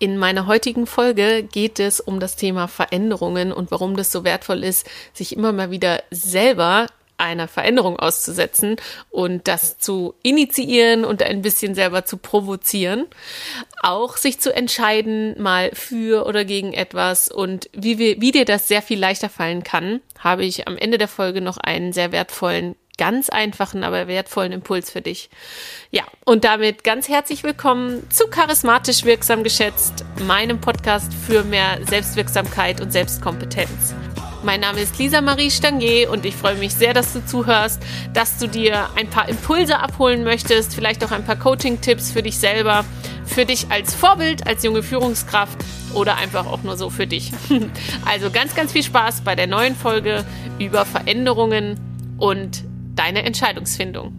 In meiner heutigen Folge geht es um das Thema Veränderungen und warum das so wertvoll ist, sich immer mal wieder selber einer Veränderung auszusetzen und das zu initiieren und ein bisschen selber zu provozieren. Auch sich zu entscheiden, mal für oder gegen etwas und wie, wir, wie dir das sehr viel leichter fallen kann, habe ich am Ende der Folge noch einen sehr wertvollen ganz einfachen, aber wertvollen Impuls für dich. Ja, und damit ganz herzlich willkommen zu Charismatisch Wirksam geschätzt, meinem Podcast für mehr Selbstwirksamkeit und Selbstkompetenz. Mein Name ist Lisa Marie Stangier und ich freue mich sehr, dass du zuhörst, dass du dir ein paar Impulse abholen möchtest, vielleicht auch ein paar Coaching-Tipps für dich selber, für dich als Vorbild, als junge Führungskraft oder einfach auch nur so für dich. Also ganz, ganz viel Spaß bei der neuen Folge über Veränderungen und deine Entscheidungsfindung.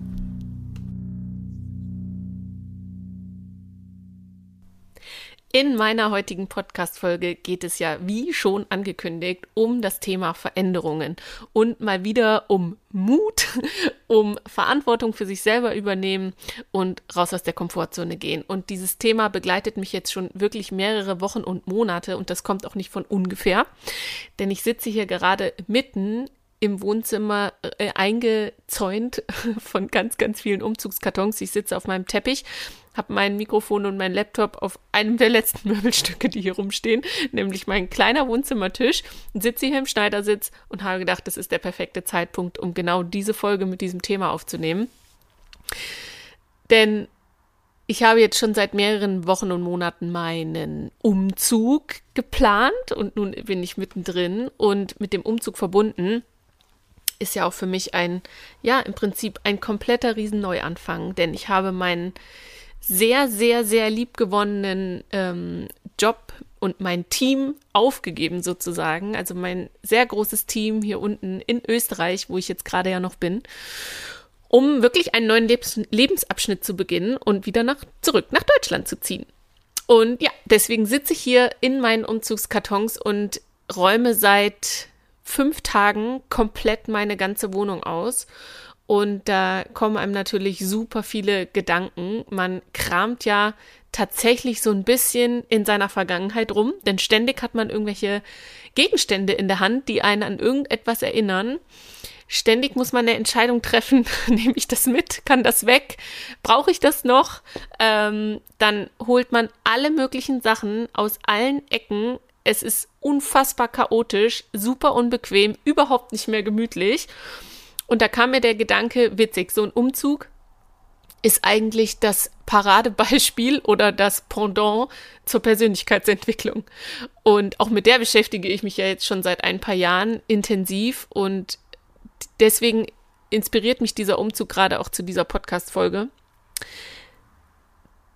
In meiner heutigen Podcast-Folge geht es ja, wie schon angekündigt, um das Thema Veränderungen und mal wieder um Mut, um Verantwortung für sich selber übernehmen und raus aus der Komfortzone gehen. Und dieses Thema begleitet mich jetzt schon wirklich mehrere Wochen und Monate und das kommt auch nicht von ungefähr, denn ich sitze hier gerade mitten im Wohnzimmer äh, eingezäunt von ganz, ganz vielen Umzugskartons. Ich sitze auf meinem Teppich, habe mein Mikrofon und mein Laptop auf einem der letzten Möbelstücke, die hier rumstehen, nämlich mein kleiner Wohnzimmertisch, sitze hier im Schneidersitz und habe gedacht, das ist der perfekte Zeitpunkt, um genau diese Folge mit diesem Thema aufzunehmen. Denn ich habe jetzt schon seit mehreren Wochen und Monaten meinen Umzug geplant und nun bin ich mittendrin und mit dem Umzug verbunden ist ja auch für mich ein, ja, im Prinzip ein kompletter Riesenneuanfang, denn ich habe meinen sehr, sehr, sehr liebgewonnenen ähm, Job und mein Team aufgegeben sozusagen. Also mein sehr großes Team hier unten in Österreich, wo ich jetzt gerade ja noch bin, um wirklich einen neuen Lebens Lebensabschnitt zu beginnen und wieder nach, zurück nach Deutschland zu ziehen. Und ja, deswegen sitze ich hier in meinen Umzugskartons und räume seit fünf Tagen komplett meine ganze Wohnung aus. Und da kommen einem natürlich super viele Gedanken. Man kramt ja tatsächlich so ein bisschen in seiner Vergangenheit rum, denn ständig hat man irgendwelche Gegenstände in der Hand, die einen an irgendetwas erinnern. Ständig muss man eine Entscheidung treffen, nehme ich das mit, kann das weg, brauche ich das noch? Ähm, dann holt man alle möglichen Sachen aus allen Ecken es ist unfassbar chaotisch, super unbequem, überhaupt nicht mehr gemütlich. Und da kam mir der Gedanke, witzig, so ein Umzug ist eigentlich das Paradebeispiel oder das Pendant zur Persönlichkeitsentwicklung. Und auch mit der beschäftige ich mich ja jetzt schon seit ein paar Jahren intensiv und deswegen inspiriert mich dieser Umzug gerade auch zu dieser Podcast-Folge.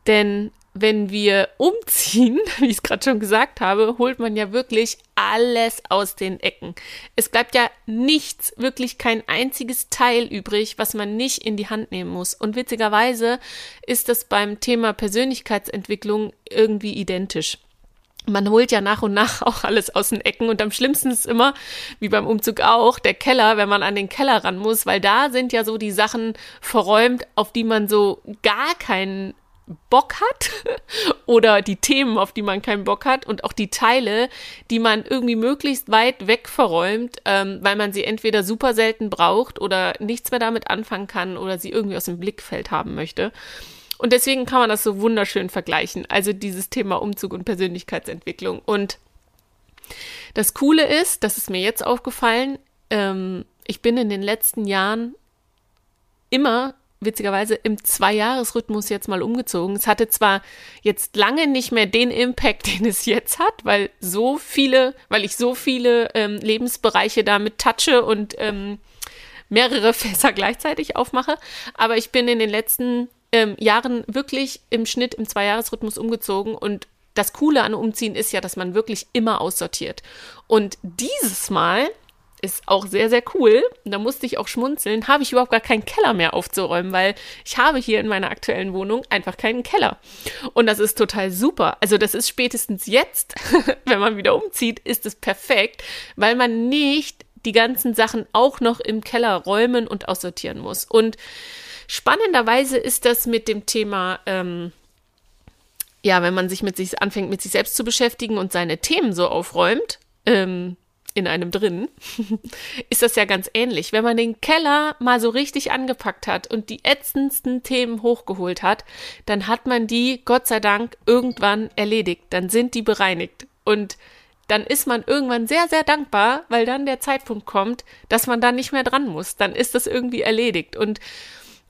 Denn wenn wir umziehen, wie ich es gerade schon gesagt habe, holt man ja wirklich alles aus den Ecken. Es bleibt ja nichts, wirklich kein einziges Teil übrig, was man nicht in die Hand nehmen muss. Und witzigerweise ist das beim Thema Persönlichkeitsentwicklung irgendwie identisch. Man holt ja nach und nach auch alles aus den Ecken und am schlimmsten ist immer, wie beim Umzug auch, der Keller, wenn man an den Keller ran muss, weil da sind ja so die Sachen verräumt, auf die man so gar keinen Bock hat oder die Themen, auf die man keinen Bock hat und auch die Teile, die man irgendwie möglichst weit weg verräumt, ähm, weil man sie entweder super selten braucht oder nichts mehr damit anfangen kann oder sie irgendwie aus dem Blickfeld haben möchte. Und deswegen kann man das so wunderschön vergleichen. Also dieses Thema Umzug und Persönlichkeitsentwicklung. Und das Coole ist, das ist mir jetzt aufgefallen, ähm, ich bin in den letzten Jahren immer witzigerweise im Zwei-Jahres-Rhythmus jetzt mal umgezogen. Es hatte zwar jetzt lange nicht mehr den Impact, den es jetzt hat, weil so viele, weil ich so viele ähm, Lebensbereiche damit touche und ähm, mehrere Fässer gleichzeitig aufmache. Aber ich bin in den letzten ähm, Jahren wirklich im Schnitt im Zwei-Jahres-Rhythmus umgezogen und das Coole an Umziehen ist ja, dass man wirklich immer aussortiert. Und dieses Mal ist auch sehr, sehr cool. Da musste ich auch schmunzeln. Habe ich überhaupt gar keinen Keller mehr aufzuräumen, weil ich habe hier in meiner aktuellen Wohnung einfach keinen Keller. Und das ist total super. Also das ist spätestens jetzt, wenn man wieder umzieht, ist es perfekt, weil man nicht die ganzen Sachen auch noch im Keller räumen und aussortieren muss. Und spannenderweise ist das mit dem Thema ähm, ja, wenn man sich mit sich anfängt, mit sich selbst zu beschäftigen und seine Themen so aufräumt, ähm, in einem drin, ist das ja ganz ähnlich. Wenn man den Keller mal so richtig angepackt hat und die ätzendsten Themen hochgeholt hat, dann hat man die, Gott sei Dank, irgendwann erledigt. Dann sind die bereinigt. Und dann ist man irgendwann sehr, sehr dankbar, weil dann der Zeitpunkt kommt, dass man da nicht mehr dran muss. Dann ist das irgendwie erledigt. Und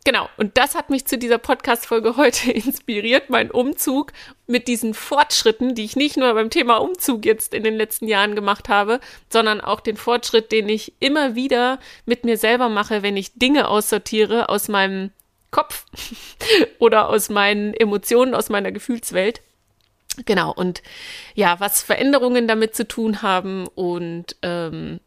Genau, und das hat mich zu dieser Podcast-Folge heute inspiriert, mein Umzug mit diesen Fortschritten, die ich nicht nur beim Thema Umzug jetzt in den letzten Jahren gemacht habe, sondern auch den Fortschritt, den ich immer wieder mit mir selber mache, wenn ich Dinge aussortiere aus meinem Kopf oder aus meinen Emotionen, aus meiner Gefühlswelt. Genau, und ja, was Veränderungen damit zu tun haben und ähm,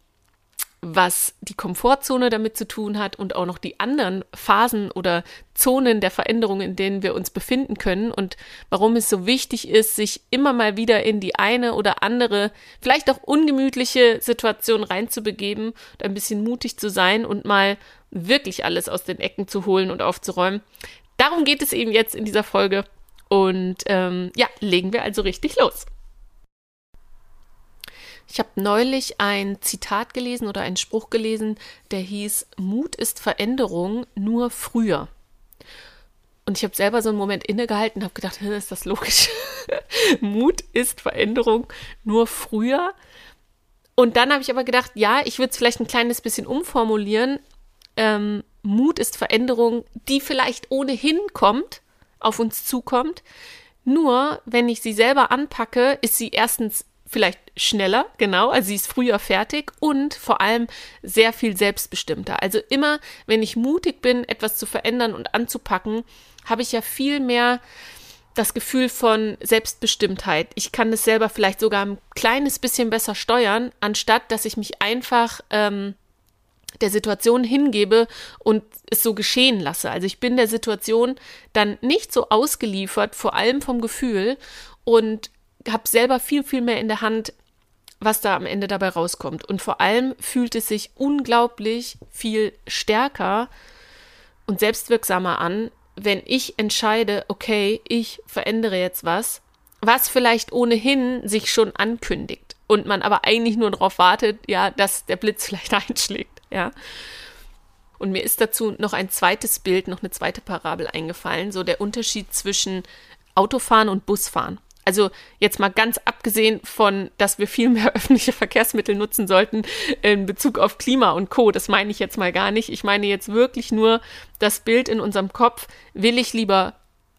was die Komfortzone damit zu tun hat und auch noch die anderen Phasen oder Zonen der Veränderung, in denen wir uns befinden können und warum es so wichtig ist, sich immer mal wieder in die eine oder andere, vielleicht auch ungemütliche Situation reinzubegeben und ein bisschen mutig zu sein und mal wirklich alles aus den Ecken zu holen und aufzuräumen. Darum geht es eben jetzt in dieser Folge. Und ähm, ja, legen wir also richtig los. Ich habe neulich ein Zitat gelesen oder einen Spruch gelesen, der hieß, Mut ist Veränderung nur früher. Und ich habe selber so einen Moment innegehalten und habe gedacht, ist das logisch? Mut ist Veränderung nur früher. Und dann habe ich aber gedacht, ja, ich würde es vielleicht ein kleines bisschen umformulieren. Ähm, Mut ist Veränderung, die vielleicht ohnehin kommt, auf uns zukommt. Nur, wenn ich sie selber anpacke, ist sie erstens vielleicht schneller, genau, also sie ist früher fertig und vor allem sehr viel selbstbestimmter. Also immer, wenn ich mutig bin, etwas zu verändern und anzupacken, habe ich ja viel mehr das Gefühl von Selbstbestimmtheit. Ich kann es selber vielleicht sogar ein kleines bisschen besser steuern, anstatt dass ich mich einfach ähm, der Situation hingebe und es so geschehen lasse. Also ich bin der Situation dann nicht so ausgeliefert, vor allem vom Gefühl und habe selber viel, viel mehr in der Hand, was da am Ende dabei rauskommt. Und vor allem fühlt es sich unglaublich viel stärker und selbstwirksamer an, wenn ich entscheide, okay, ich verändere jetzt was, was vielleicht ohnehin sich schon ankündigt und man aber eigentlich nur darauf wartet, ja, dass der Blitz vielleicht einschlägt, ja. Und mir ist dazu noch ein zweites Bild, noch eine zweite Parabel eingefallen, so der Unterschied zwischen Autofahren und Busfahren. Also jetzt mal ganz abgesehen von, dass wir viel mehr öffentliche Verkehrsmittel nutzen sollten in Bezug auf Klima und Co. Das meine ich jetzt mal gar nicht. Ich meine jetzt wirklich nur das Bild in unserem Kopf. Will ich lieber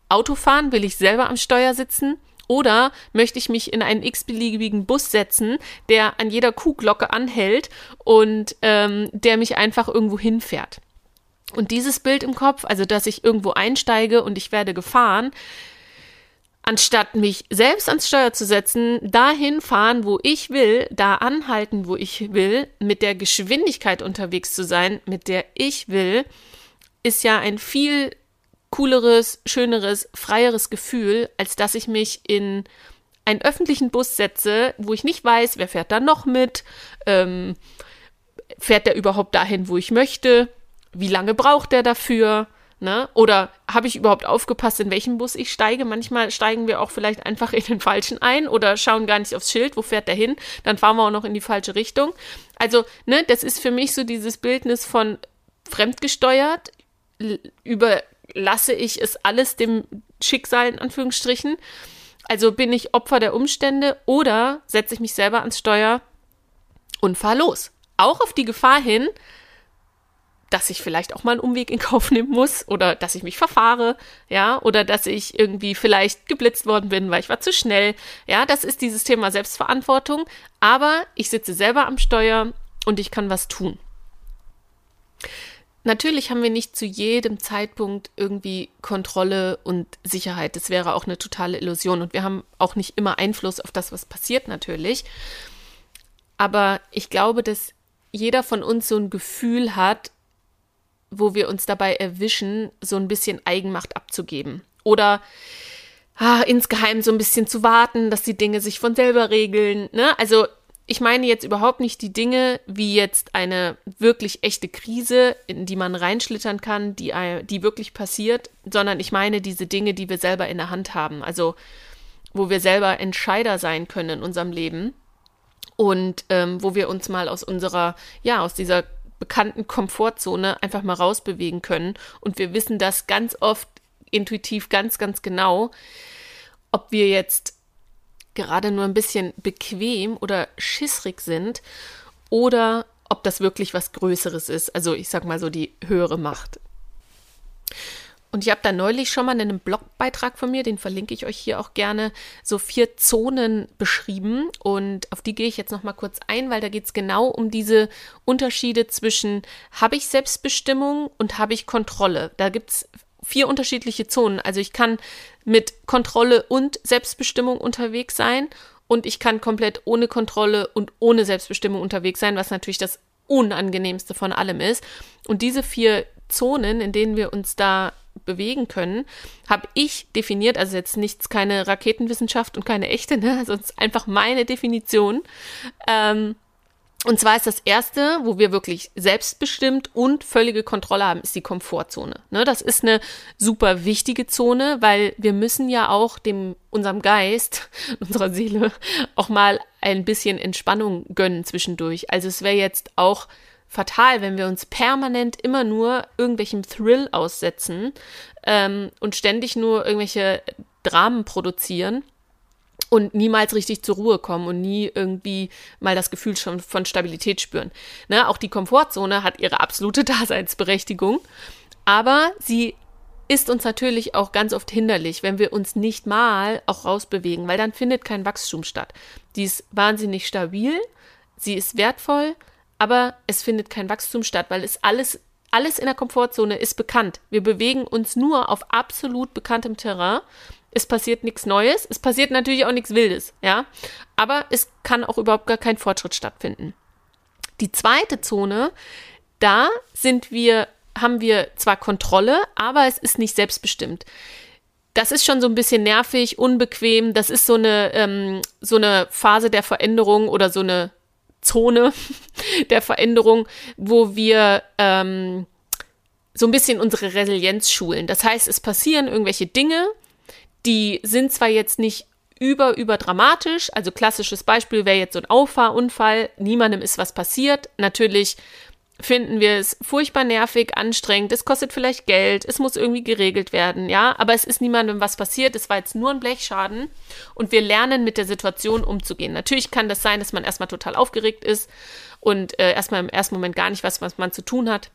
Auto fahren? Will ich selber am Steuer sitzen? Oder möchte ich mich in einen x-beliebigen Bus setzen, der an jeder Kuhglocke anhält und ähm, der mich einfach irgendwo hinfährt? Und dieses Bild im Kopf, also dass ich irgendwo einsteige und ich werde gefahren, anstatt mich selbst ans Steuer zu setzen, dahin fahren, wo ich will, da anhalten, wo ich will, mit der Geschwindigkeit unterwegs zu sein, mit der ich will, ist ja ein viel cooleres, schöneres, freieres Gefühl, als dass ich mich in einen öffentlichen Bus setze, wo ich nicht weiß, wer fährt da noch mit, ähm, fährt der überhaupt dahin, wo ich möchte, wie lange braucht der dafür, Ne? Oder habe ich überhaupt aufgepasst, in welchen Bus ich steige? Manchmal steigen wir auch vielleicht einfach in den falschen ein oder schauen gar nicht aufs Schild, wo fährt der hin? Dann fahren wir auch noch in die falsche Richtung. Also, ne, das ist für mich so dieses Bildnis von fremdgesteuert. Überlasse ich es alles dem Schicksal in Anführungsstrichen? Also bin ich Opfer der Umstände oder setze ich mich selber ans Steuer und fahre los? Auch auf die Gefahr hin, dass ich vielleicht auch mal einen Umweg in Kauf nehmen muss oder dass ich mich verfahre, ja, oder dass ich irgendwie vielleicht geblitzt worden bin, weil ich war zu schnell. Ja, das ist dieses Thema Selbstverantwortung, aber ich sitze selber am Steuer und ich kann was tun. Natürlich haben wir nicht zu jedem Zeitpunkt irgendwie Kontrolle und Sicherheit. Das wäre auch eine totale Illusion und wir haben auch nicht immer Einfluss auf das, was passiert natürlich. Aber ich glaube, dass jeder von uns so ein Gefühl hat, wo wir uns dabei erwischen, so ein bisschen Eigenmacht abzugeben. Oder ah, insgeheim so ein bisschen zu warten, dass die Dinge sich von selber regeln. Ne? Also ich meine jetzt überhaupt nicht die Dinge wie jetzt eine wirklich echte Krise, in die man reinschlittern kann, die, die wirklich passiert, sondern ich meine diese Dinge, die wir selber in der Hand haben. Also wo wir selber Entscheider sein können in unserem Leben und ähm, wo wir uns mal aus unserer, ja, aus dieser bekannten Komfortzone einfach mal rausbewegen können. Und wir wissen das ganz oft intuitiv ganz, ganz genau, ob wir jetzt gerade nur ein bisschen bequem oder schissrig sind oder ob das wirklich was Größeres ist. Also ich sag mal so die höhere Macht. Und ich habe da neulich schon mal in einem Blogbeitrag von mir, den verlinke ich euch hier auch gerne, so vier Zonen beschrieben. Und auf die gehe ich jetzt noch mal kurz ein, weil da geht es genau um diese Unterschiede zwischen habe ich Selbstbestimmung und habe ich Kontrolle. Da gibt es vier unterschiedliche Zonen. Also ich kann mit Kontrolle und Selbstbestimmung unterwegs sein und ich kann komplett ohne Kontrolle und ohne Selbstbestimmung unterwegs sein, was natürlich das unangenehmste von allem ist. Und diese vier Zonen, in denen wir uns da bewegen können, habe ich definiert, also jetzt nichts, keine Raketenwissenschaft und keine echte, ne? ist einfach meine Definition. Ähm, und zwar ist das erste, wo wir wirklich selbstbestimmt und völlige Kontrolle haben, ist die Komfortzone. Ne, das ist eine super wichtige Zone, weil wir müssen ja auch dem, unserem Geist, unserer Seele auch mal ein bisschen Entspannung gönnen zwischendurch. Also es wäre jetzt auch fatal, wenn wir uns permanent immer nur irgendwelchem Thrill aussetzen ähm, und ständig nur irgendwelche Dramen produzieren und niemals richtig zur Ruhe kommen und nie irgendwie mal das Gefühl schon von Stabilität spüren. Ne, auch die Komfortzone hat ihre absolute Daseinsberechtigung, aber sie ist uns natürlich auch ganz oft hinderlich, wenn wir uns nicht mal auch rausbewegen, weil dann findet kein Wachstum statt. Die ist wahnsinnig stabil, sie ist wertvoll, aber es findet kein Wachstum statt, weil es alles alles in der Komfortzone ist bekannt. Wir bewegen uns nur auf absolut bekanntem Terrain es passiert nichts Neues, es passiert natürlich auch nichts Wildes, ja, aber es kann auch überhaupt gar kein Fortschritt stattfinden. Die zweite Zone, da sind wir, haben wir zwar Kontrolle, aber es ist nicht selbstbestimmt. Das ist schon so ein bisschen nervig, unbequem. Das ist so eine, ähm, so eine Phase der Veränderung oder so eine Zone der Veränderung, wo wir ähm, so ein bisschen unsere Resilienz schulen. Das heißt, es passieren irgendwelche Dinge, die sind zwar jetzt nicht über, über dramatisch, also klassisches Beispiel wäre jetzt so ein Auffahrunfall, niemandem ist was passiert. Natürlich finden wir es furchtbar nervig, anstrengend, es kostet vielleicht Geld, es muss irgendwie geregelt werden, ja, aber es ist niemandem was passiert, es war jetzt nur ein Blechschaden und wir lernen mit der Situation umzugehen. Natürlich kann das sein, dass man erstmal total aufgeregt ist und äh, erstmal im ersten Moment gar nicht weiß, was man zu tun hat,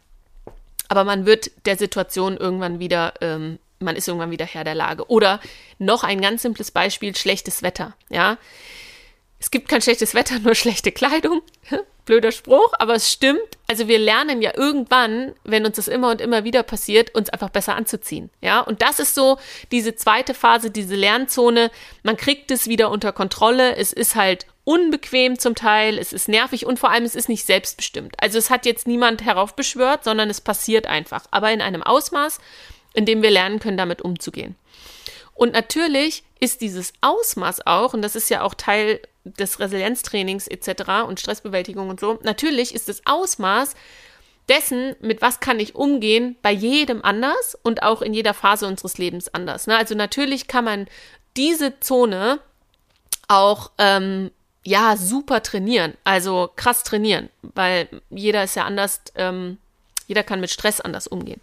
aber man wird der Situation irgendwann wieder ähm, man ist irgendwann wieder Herr der Lage. Oder noch ein ganz simples Beispiel, schlechtes Wetter, ja. Es gibt kein schlechtes Wetter, nur schlechte Kleidung. Blöder Spruch, aber es stimmt. Also wir lernen ja irgendwann, wenn uns das immer und immer wieder passiert, uns einfach besser anzuziehen. Ja, und das ist so diese zweite Phase, diese Lernzone. Man kriegt es wieder unter Kontrolle. Es ist halt unbequem zum Teil, es ist nervig und vor allem es ist nicht selbstbestimmt. Also es hat jetzt niemand heraufbeschwört, sondern es passiert einfach. Aber in einem Ausmaß, in dem wir lernen können, damit umzugehen. Und natürlich ist dieses Ausmaß auch, und das ist ja auch Teil des Resilienztrainings etc. und Stressbewältigung und so, natürlich ist das Ausmaß dessen, mit was kann ich umgehen, bei jedem anders und auch in jeder Phase unseres Lebens anders. Ne? Also natürlich kann man diese Zone auch ähm, ja super trainieren, also krass trainieren, weil jeder ist ja anders, ähm, jeder kann mit Stress anders umgehen.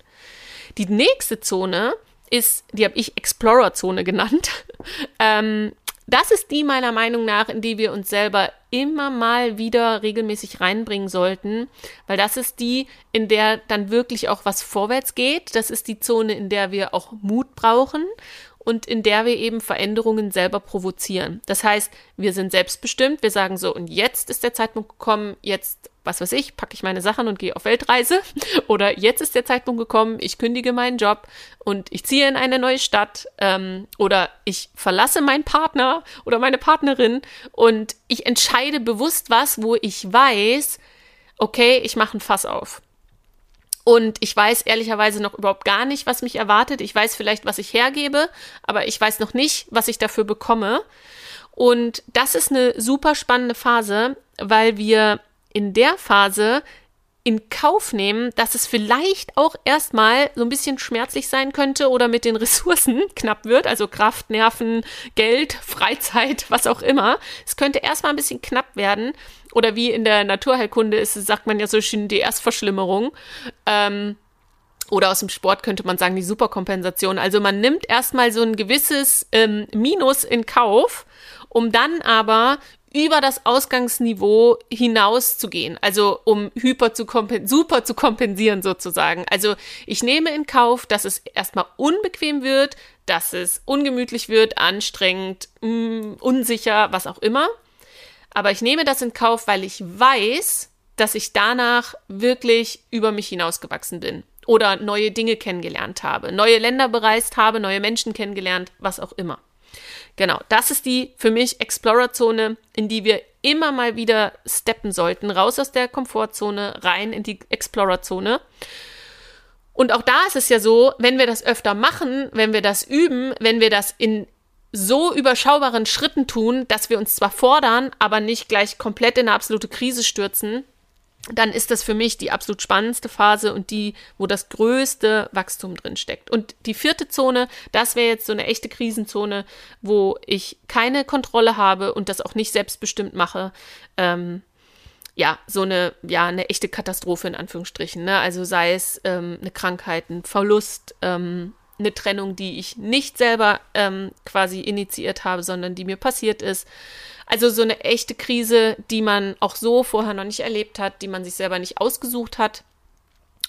Die nächste Zone ist, die habe ich Explorer-Zone genannt. ähm, das ist die meiner Meinung nach, in die wir uns selber immer mal wieder regelmäßig reinbringen sollten, weil das ist die, in der dann wirklich auch was vorwärts geht. Das ist die Zone, in der wir auch Mut brauchen und in der wir eben Veränderungen selber provozieren. Das heißt, wir sind selbstbestimmt, wir sagen so, und jetzt ist der Zeitpunkt gekommen, jetzt, was weiß ich, packe ich meine Sachen und gehe auf Weltreise. Oder jetzt ist der Zeitpunkt gekommen, ich kündige meinen Job und ich ziehe in eine neue Stadt. Ähm, oder ich verlasse meinen Partner oder meine Partnerin und ich entscheide bewusst was, wo ich weiß, okay, ich mache ein Fass auf. Und ich weiß ehrlicherweise noch überhaupt gar nicht, was mich erwartet. Ich weiß vielleicht, was ich hergebe, aber ich weiß noch nicht, was ich dafür bekomme. Und das ist eine super spannende Phase, weil wir in der Phase in Kauf nehmen, dass es vielleicht auch erstmal so ein bisschen schmerzlich sein könnte oder mit den Ressourcen knapp wird, also Kraft, Nerven, Geld, Freizeit, was auch immer. Es könnte erstmal ein bisschen knapp werden oder wie in der Naturheilkunde ist, sagt man ja so schön die Erstverschlimmerung. Ähm, oder aus dem Sport könnte man sagen, die Superkompensation. Also man nimmt erstmal so ein gewisses ähm, Minus in Kauf, um dann aber über das Ausgangsniveau hinaus zu gehen, also um hyper zu super zu kompensieren sozusagen. Also ich nehme in Kauf, dass es erstmal unbequem wird, dass es ungemütlich wird, anstrengend, mh, mm, unsicher, was auch immer. Aber ich nehme das in Kauf, weil ich weiß, dass ich danach wirklich über mich hinausgewachsen bin oder neue Dinge kennengelernt habe, neue Länder bereist habe, neue Menschen kennengelernt, was auch immer. Genau, das ist die für mich Explorer-Zone, in die wir immer mal wieder steppen sollten. Raus aus der Komfortzone, rein in die Explorer-Zone. Und auch da ist es ja so, wenn wir das öfter machen, wenn wir das üben, wenn wir das in so überschaubaren Schritten tun, dass wir uns zwar fordern, aber nicht gleich komplett in eine absolute Krise stürzen, dann ist das für mich die absolut spannendste Phase und die, wo das größte Wachstum drin steckt. Und die vierte Zone, das wäre jetzt so eine echte Krisenzone, wo ich keine Kontrolle habe und das auch nicht selbstbestimmt mache. Ähm, ja, so eine, ja, eine echte Katastrophe in Anführungsstrichen. Ne? Also sei es ähm, eine Krankheit, ein Verlust, ähm, eine Trennung, die ich nicht selber ähm, quasi initiiert habe, sondern die mir passiert ist. Also so eine echte Krise, die man auch so vorher noch nicht erlebt hat, die man sich selber nicht ausgesucht hat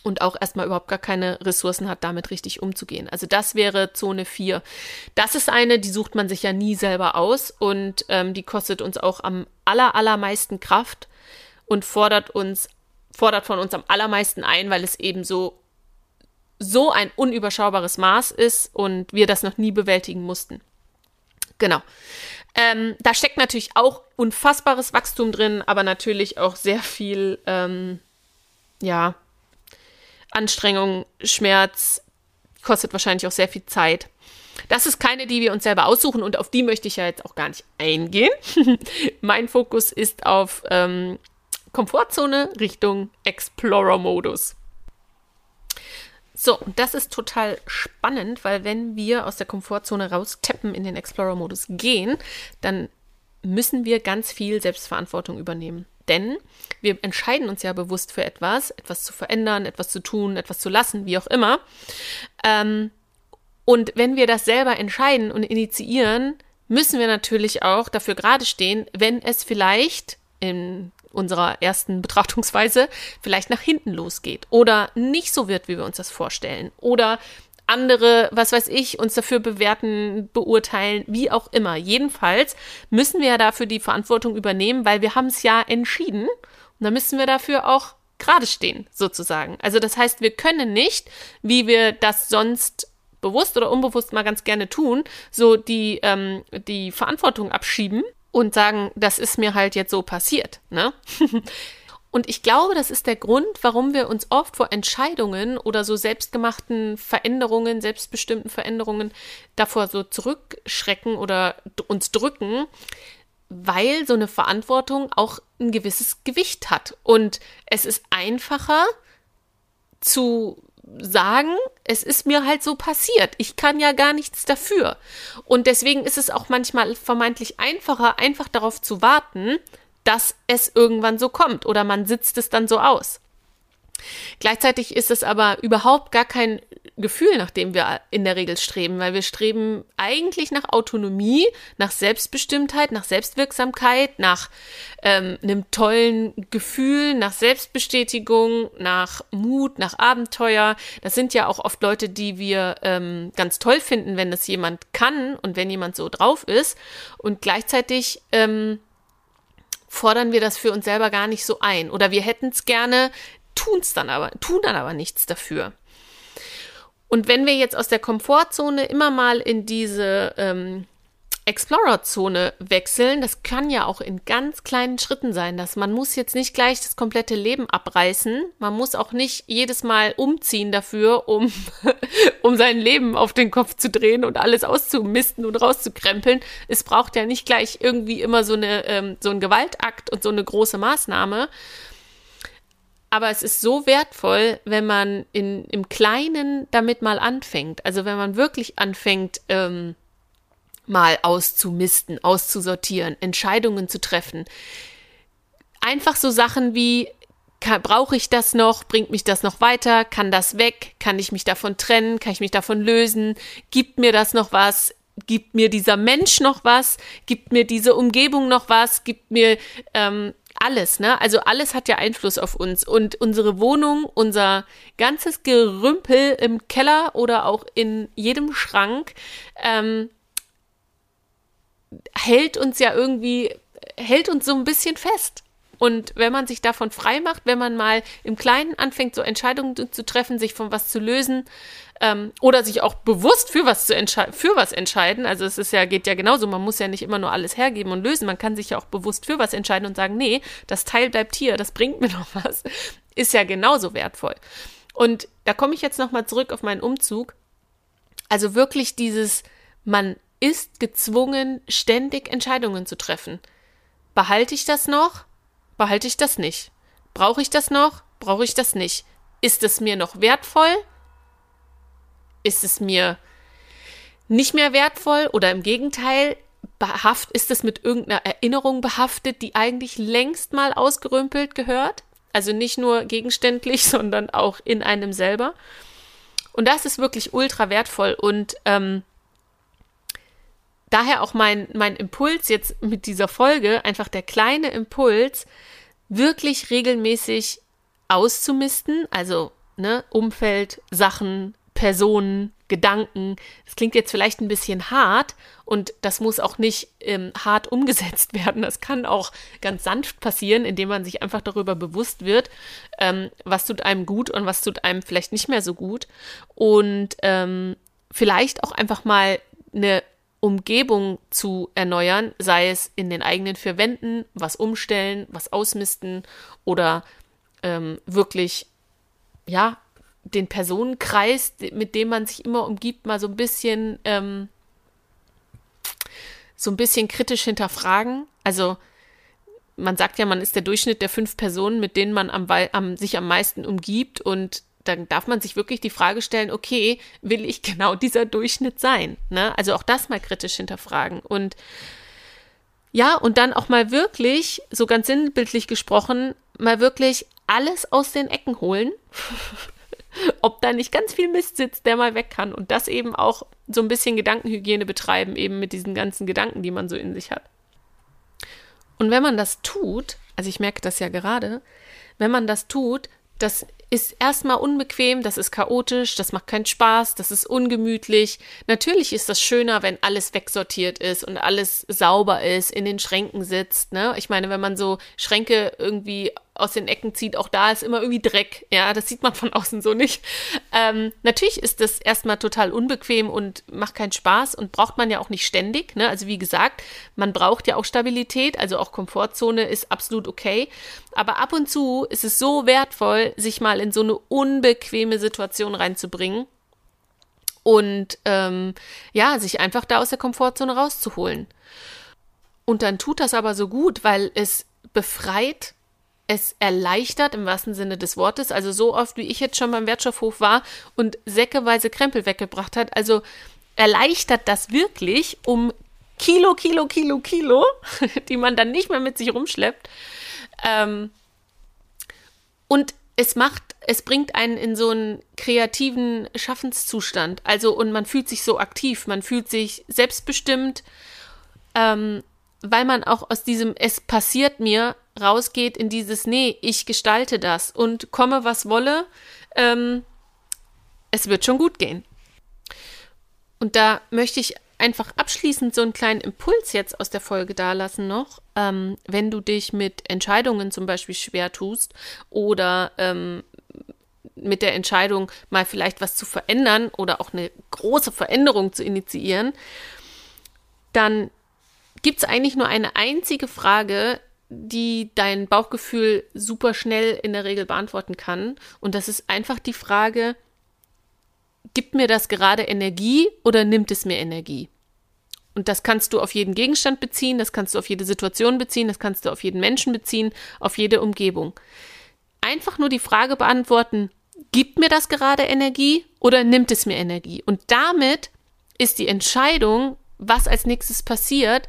und auch erstmal überhaupt gar keine Ressourcen hat, damit richtig umzugehen. Also das wäre Zone 4. Das ist eine, die sucht man sich ja nie selber aus und ähm, die kostet uns auch am aller, allermeisten Kraft und fordert uns, fordert von uns am allermeisten ein, weil es eben so, so ein unüberschaubares Maß ist und wir das noch nie bewältigen mussten. Genau. Ähm, da steckt natürlich auch unfassbares Wachstum drin, aber natürlich auch sehr viel, ähm, ja, Anstrengung, Schmerz, kostet wahrscheinlich auch sehr viel Zeit. Das ist keine, die wir uns selber aussuchen und auf die möchte ich ja jetzt auch gar nicht eingehen. mein Fokus ist auf ähm, Komfortzone Richtung Explorer-Modus. So, das ist total spannend, weil wenn wir aus der Komfortzone raustappen in den Explorer-Modus gehen, dann müssen wir ganz viel Selbstverantwortung übernehmen. Denn wir entscheiden uns ja bewusst für etwas, etwas zu verändern, etwas zu tun, etwas zu lassen, wie auch immer. Ähm, und wenn wir das selber entscheiden und initiieren, müssen wir natürlich auch dafür gerade stehen, wenn es vielleicht in unserer ersten Betrachtungsweise vielleicht nach hinten losgeht oder nicht so wird, wie wir uns das vorstellen oder andere, was weiß ich, uns dafür bewerten, beurteilen, wie auch immer. Jedenfalls müssen wir ja dafür die Verantwortung übernehmen, weil wir haben es ja entschieden und dann müssen wir dafür auch gerade stehen, sozusagen. Also das heißt, wir können nicht, wie wir das sonst bewusst oder unbewusst mal ganz gerne tun, so die, ähm, die Verantwortung abschieben und sagen, das ist mir halt jetzt so passiert. Ne? Und ich glaube, das ist der Grund, warum wir uns oft vor Entscheidungen oder so selbstgemachten Veränderungen, selbstbestimmten Veränderungen davor so zurückschrecken oder uns drücken, weil so eine Verantwortung auch ein gewisses Gewicht hat. Und es ist einfacher zu sagen, es ist mir halt so passiert. Ich kann ja gar nichts dafür. Und deswegen ist es auch manchmal vermeintlich einfacher, einfach darauf zu warten, dass es irgendwann so kommt oder man sitzt es dann so aus. Gleichzeitig ist es aber überhaupt gar kein Gefühl, nach dem wir in der Regel streben, weil wir streben eigentlich nach Autonomie, nach Selbstbestimmtheit, nach Selbstwirksamkeit, nach ähm, einem tollen Gefühl, nach Selbstbestätigung, nach Mut, nach Abenteuer. Das sind ja auch oft Leute, die wir ähm, ganz toll finden, wenn das jemand kann und wenn jemand so drauf ist. Und gleichzeitig ähm, fordern wir das für uns selber gar nicht so ein. Oder wir hätten es gerne, tun's dann aber, tun dann aber nichts dafür. Und wenn wir jetzt aus der Komfortzone immer mal in diese ähm, Explorer-Zone wechseln, das kann ja auch in ganz kleinen Schritten sein, dass man muss jetzt nicht gleich das komplette Leben abreißen, man muss auch nicht jedes Mal umziehen dafür, um, um sein Leben auf den Kopf zu drehen und alles auszumisten und rauszukrempeln. Es braucht ja nicht gleich irgendwie immer so eine ähm, so ein Gewaltakt und so eine große Maßnahme, aber es ist so wertvoll, wenn man in, im Kleinen damit mal anfängt. Also wenn man wirklich anfängt, ähm, mal auszumisten, auszusortieren, Entscheidungen zu treffen. Einfach so Sachen wie, brauche ich das noch? Bringt mich das noch weiter? Kann das weg? Kann ich mich davon trennen? Kann ich mich davon lösen? Gibt mir das noch was? Gibt mir dieser Mensch noch was? Gibt mir diese Umgebung noch was? Gibt mir ähm, alles, ne? Also alles hat ja Einfluss auf uns. Und unsere Wohnung, unser ganzes Gerümpel im Keller oder auch in jedem Schrank ähm, hält uns ja irgendwie, hält uns so ein bisschen fest. Und wenn man sich davon frei macht, wenn man mal im Kleinen anfängt, so Entscheidungen zu treffen, sich von was zu lösen ähm, oder sich auch bewusst für was zu für was entscheiden, also es ist ja geht ja genauso, man muss ja nicht immer nur alles hergeben und lösen, man kann sich ja auch bewusst für was entscheiden und sagen, nee, das Teil bleibt hier, das bringt mir noch was, ist ja genauso wertvoll. Und da komme ich jetzt noch mal zurück auf meinen Umzug. Also wirklich dieses, man ist gezwungen, ständig Entscheidungen zu treffen. Behalte ich das noch? behalte ich das nicht? Brauche ich das noch? Brauche ich das nicht? Ist es mir noch wertvoll? Ist es mir nicht mehr wertvoll oder im Gegenteil, behaft, ist es mit irgendeiner Erinnerung behaftet, die eigentlich längst mal ausgerümpelt gehört? Also nicht nur gegenständlich, sondern auch in einem selber. Und das ist wirklich ultra wertvoll und ähm, daher auch mein, mein Impuls jetzt mit dieser Folge, einfach der kleine Impuls, wirklich regelmäßig auszumisten, also ne, Umfeld, Sachen, Personen, Gedanken. Das klingt jetzt vielleicht ein bisschen hart und das muss auch nicht ähm, hart umgesetzt werden. Das kann auch ganz sanft passieren, indem man sich einfach darüber bewusst wird, ähm, was tut einem gut und was tut einem vielleicht nicht mehr so gut. Und ähm, vielleicht auch einfach mal eine Umgebung zu erneuern, sei es in den eigenen vier Wänden, was umstellen, was ausmisten oder ähm, wirklich, ja, den Personenkreis, mit dem man sich immer umgibt, mal so ein bisschen, ähm, so ein bisschen kritisch hinterfragen. Also man sagt ja, man ist der Durchschnitt der fünf Personen, mit denen man am, am, sich am meisten umgibt und dann darf man sich wirklich die Frage stellen, okay, will ich genau dieser Durchschnitt sein? Ne? Also auch das mal kritisch hinterfragen. Und ja, und dann auch mal wirklich, so ganz sinnbildlich gesprochen, mal wirklich alles aus den Ecken holen. Ob da nicht ganz viel Mist sitzt, der mal weg kann. Und das eben auch so ein bisschen Gedankenhygiene betreiben, eben mit diesen ganzen Gedanken, die man so in sich hat. Und wenn man das tut, also ich merke das ja gerade, wenn man das tut, das ist erstmal unbequem, das ist chaotisch, das macht keinen Spaß, das ist ungemütlich. Natürlich ist das schöner, wenn alles wegsortiert ist und alles sauber ist, in den Schränken sitzt. Ne? Ich meine, wenn man so Schränke irgendwie aus den Ecken zieht, auch da ist immer irgendwie Dreck. Ja, das sieht man von außen so nicht. Ähm, natürlich ist das erstmal total unbequem und macht keinen Spaß und braucht man ja auch nicht ständig. Ne? Also wie gesagt, man braucht ja auch Stabilität, also auch Komfortzone ist absolut okay. Aber ab und zu ist es so wertvoll, sich mal in so eine unbequeme Situation reinzubringen und ähm, ja, sich einfach da aus der Komfortzone rauszuholen. Und dann tut das aber so gut, weil es befreit es erleichtert im wahrsten Sinne des Wortes. Also so oft, wie ich jetzt schon beim Wertstoffhof war und säckeweise Krempel weggebracht hat. Also erleichtert das wirklich um Kilo, Kilo, Kilo, Kilo, die man dann nicht mehr mit sich rumschleppt. Ähm, und es macht, es bringt einen in so einen kreativen Schaffenszustand. Also, und man fühlt sich so aktiv, man fühlt sich selbstbestimmt, ähm, weil man auch aus diesem Es passiert mir rausgeht in dieses, nee, ich gestalte das und komme, was wolle, ähm, es wird schon gut gehen. Und da möchte ich einfach abschließend so einen kleinen Impuls jetzt aus der Folge dalassen noch, ähm, wenn du dich mit Entscheidungen zum Beispiel schwer tust oder ähm, mit der Entscheidung mal vielleicht was zu verändern oder auch eine große Veränderung zu initiieren, dann gibt es eigentlich nur eine einzige Frage, die dein Bauchgefühl super schnell in der Regel beantworten kann. Und das ist einfach die Frage, gibt mir das gerade Energie oder nimmt es mir Energie? Und das kannst du auf jeden Gegenstand beziehen, das kannst du auf jede Situation beziehen, das kannst du auf jeden Menschen beziehen, auf jede Umgebung. einfach nur die Frage beantworten, gibt mir das gerade Energie oder nimmt es mir Energie? Und damit ist die Entscheidung, was als nächstes passiert,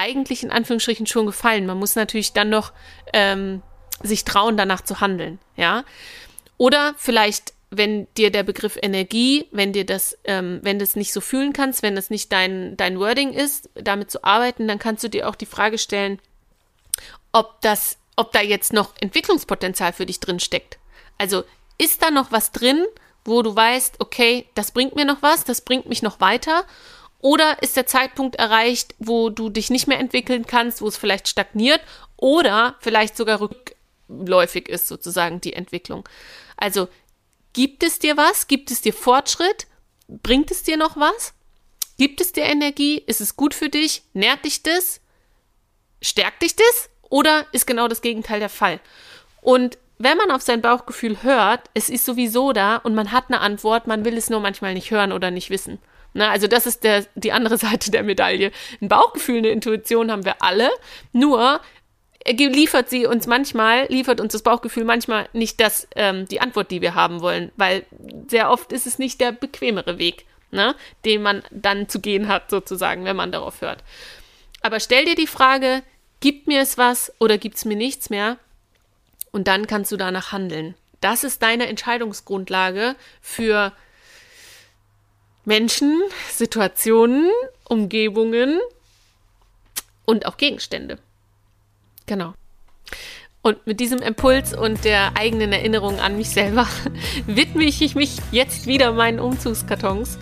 eigentlich in Anführungsstrichen schon gefallen. Man muss natürlich dann noch ähm, sich trauen, danach zu handeln, ja. Oder vielleicht, wenn dir der Begriff Energie, wenn dir das, ähm, wenn du es nicht so fühlen kannst, wenn das nicht dein, dein Wording ist, damit zu arbeiten, dann kannst du dir auch die Frage stellen, ob das, ob da jetzt noch Entwicklungspotenzial für dich drin steckt. Also ist da noch was drin, wo du weißt, okay, das bringt mir noch was, das bringt mich noch weiter? Oder ist der Zeitpunkt erreicht, wo du dich nicht mehr entwickeln kannst, wo es vielleicht stagniert oder vielleicht sogar rückläufig ist, sozusagen die Entwicklung? Also gibt es dir was? Gibt es dir Fortschritt? Bringt es dir noch was? Gibt es dir Energie? Ist es gut für dich? Nährt dich das? Stärkt dich das? Oder ist genau das Gegenteil der Fall? Und wenn man auf sein Bauchgefühl hört, es ist sowieso da und man hat eine Antwort, man will es nur manchmal nicht hören oder nicht wissen. Na, also das ist der, die andere Seite der Medaille. Ein Bauchgefühl, eine Intuition haben wir alle, nur liefert sie uns manchmal, liefert uns das Bauchgefühl manchmal nicht das, ähm, die Antwort, die wir haben wollen, weil sehr oft ist es nicht der bequemere Weg, ne, den man dann zu gehen hat, sozusagen, wenn man darauf hört. Aber stell dir die Frage, gibt mir es was oder gibt es mir nichts mehr? und dann kannst du danach handeln. Das ist deine Entscheidungsgrundlage für Menschen, Situationen, Umgebungen und auch Gegenstände. Genau. Und mit diesem Impuls und der eigenen Erinnerung an mich selber widme ich mich jetzt wieder meinen Umzugskartons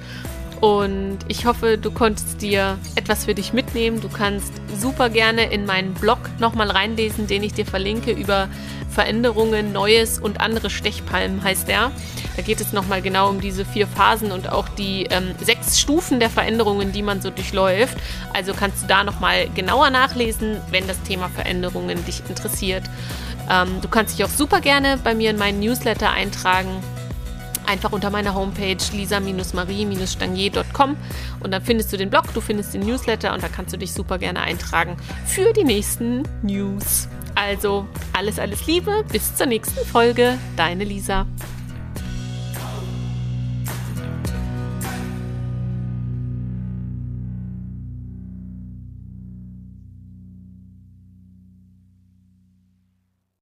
und ich hoffe, du konntest dir etwas für dich mitnehmen. Du kannst super gerne in meinen Blog nochmal reinlesen, den ich dir verlinke über Veränderungen, Neues und andere Stechpalmen heißt der. Da geht es nochmal genau um diese vier Phasen und auch die ähm, sechs Stufen der Veränderungen, die man so durchläuft. Also kannst du da nochmal genauer nachlesen, wenn das Thema Veränderungen dich interessiert. Ähm, du kannst dich auch super gerne bei mir in meinen Newsletter eintragen einfach unter meiner Homepage lisa-marie-stangier.com und dann findest du den Blog, du findest den Newsletter und da kannst du dich super gerne eintragen für die nächsten News. Also alles, alles Liebe, bis zur nächsten Folge, deine Lisa.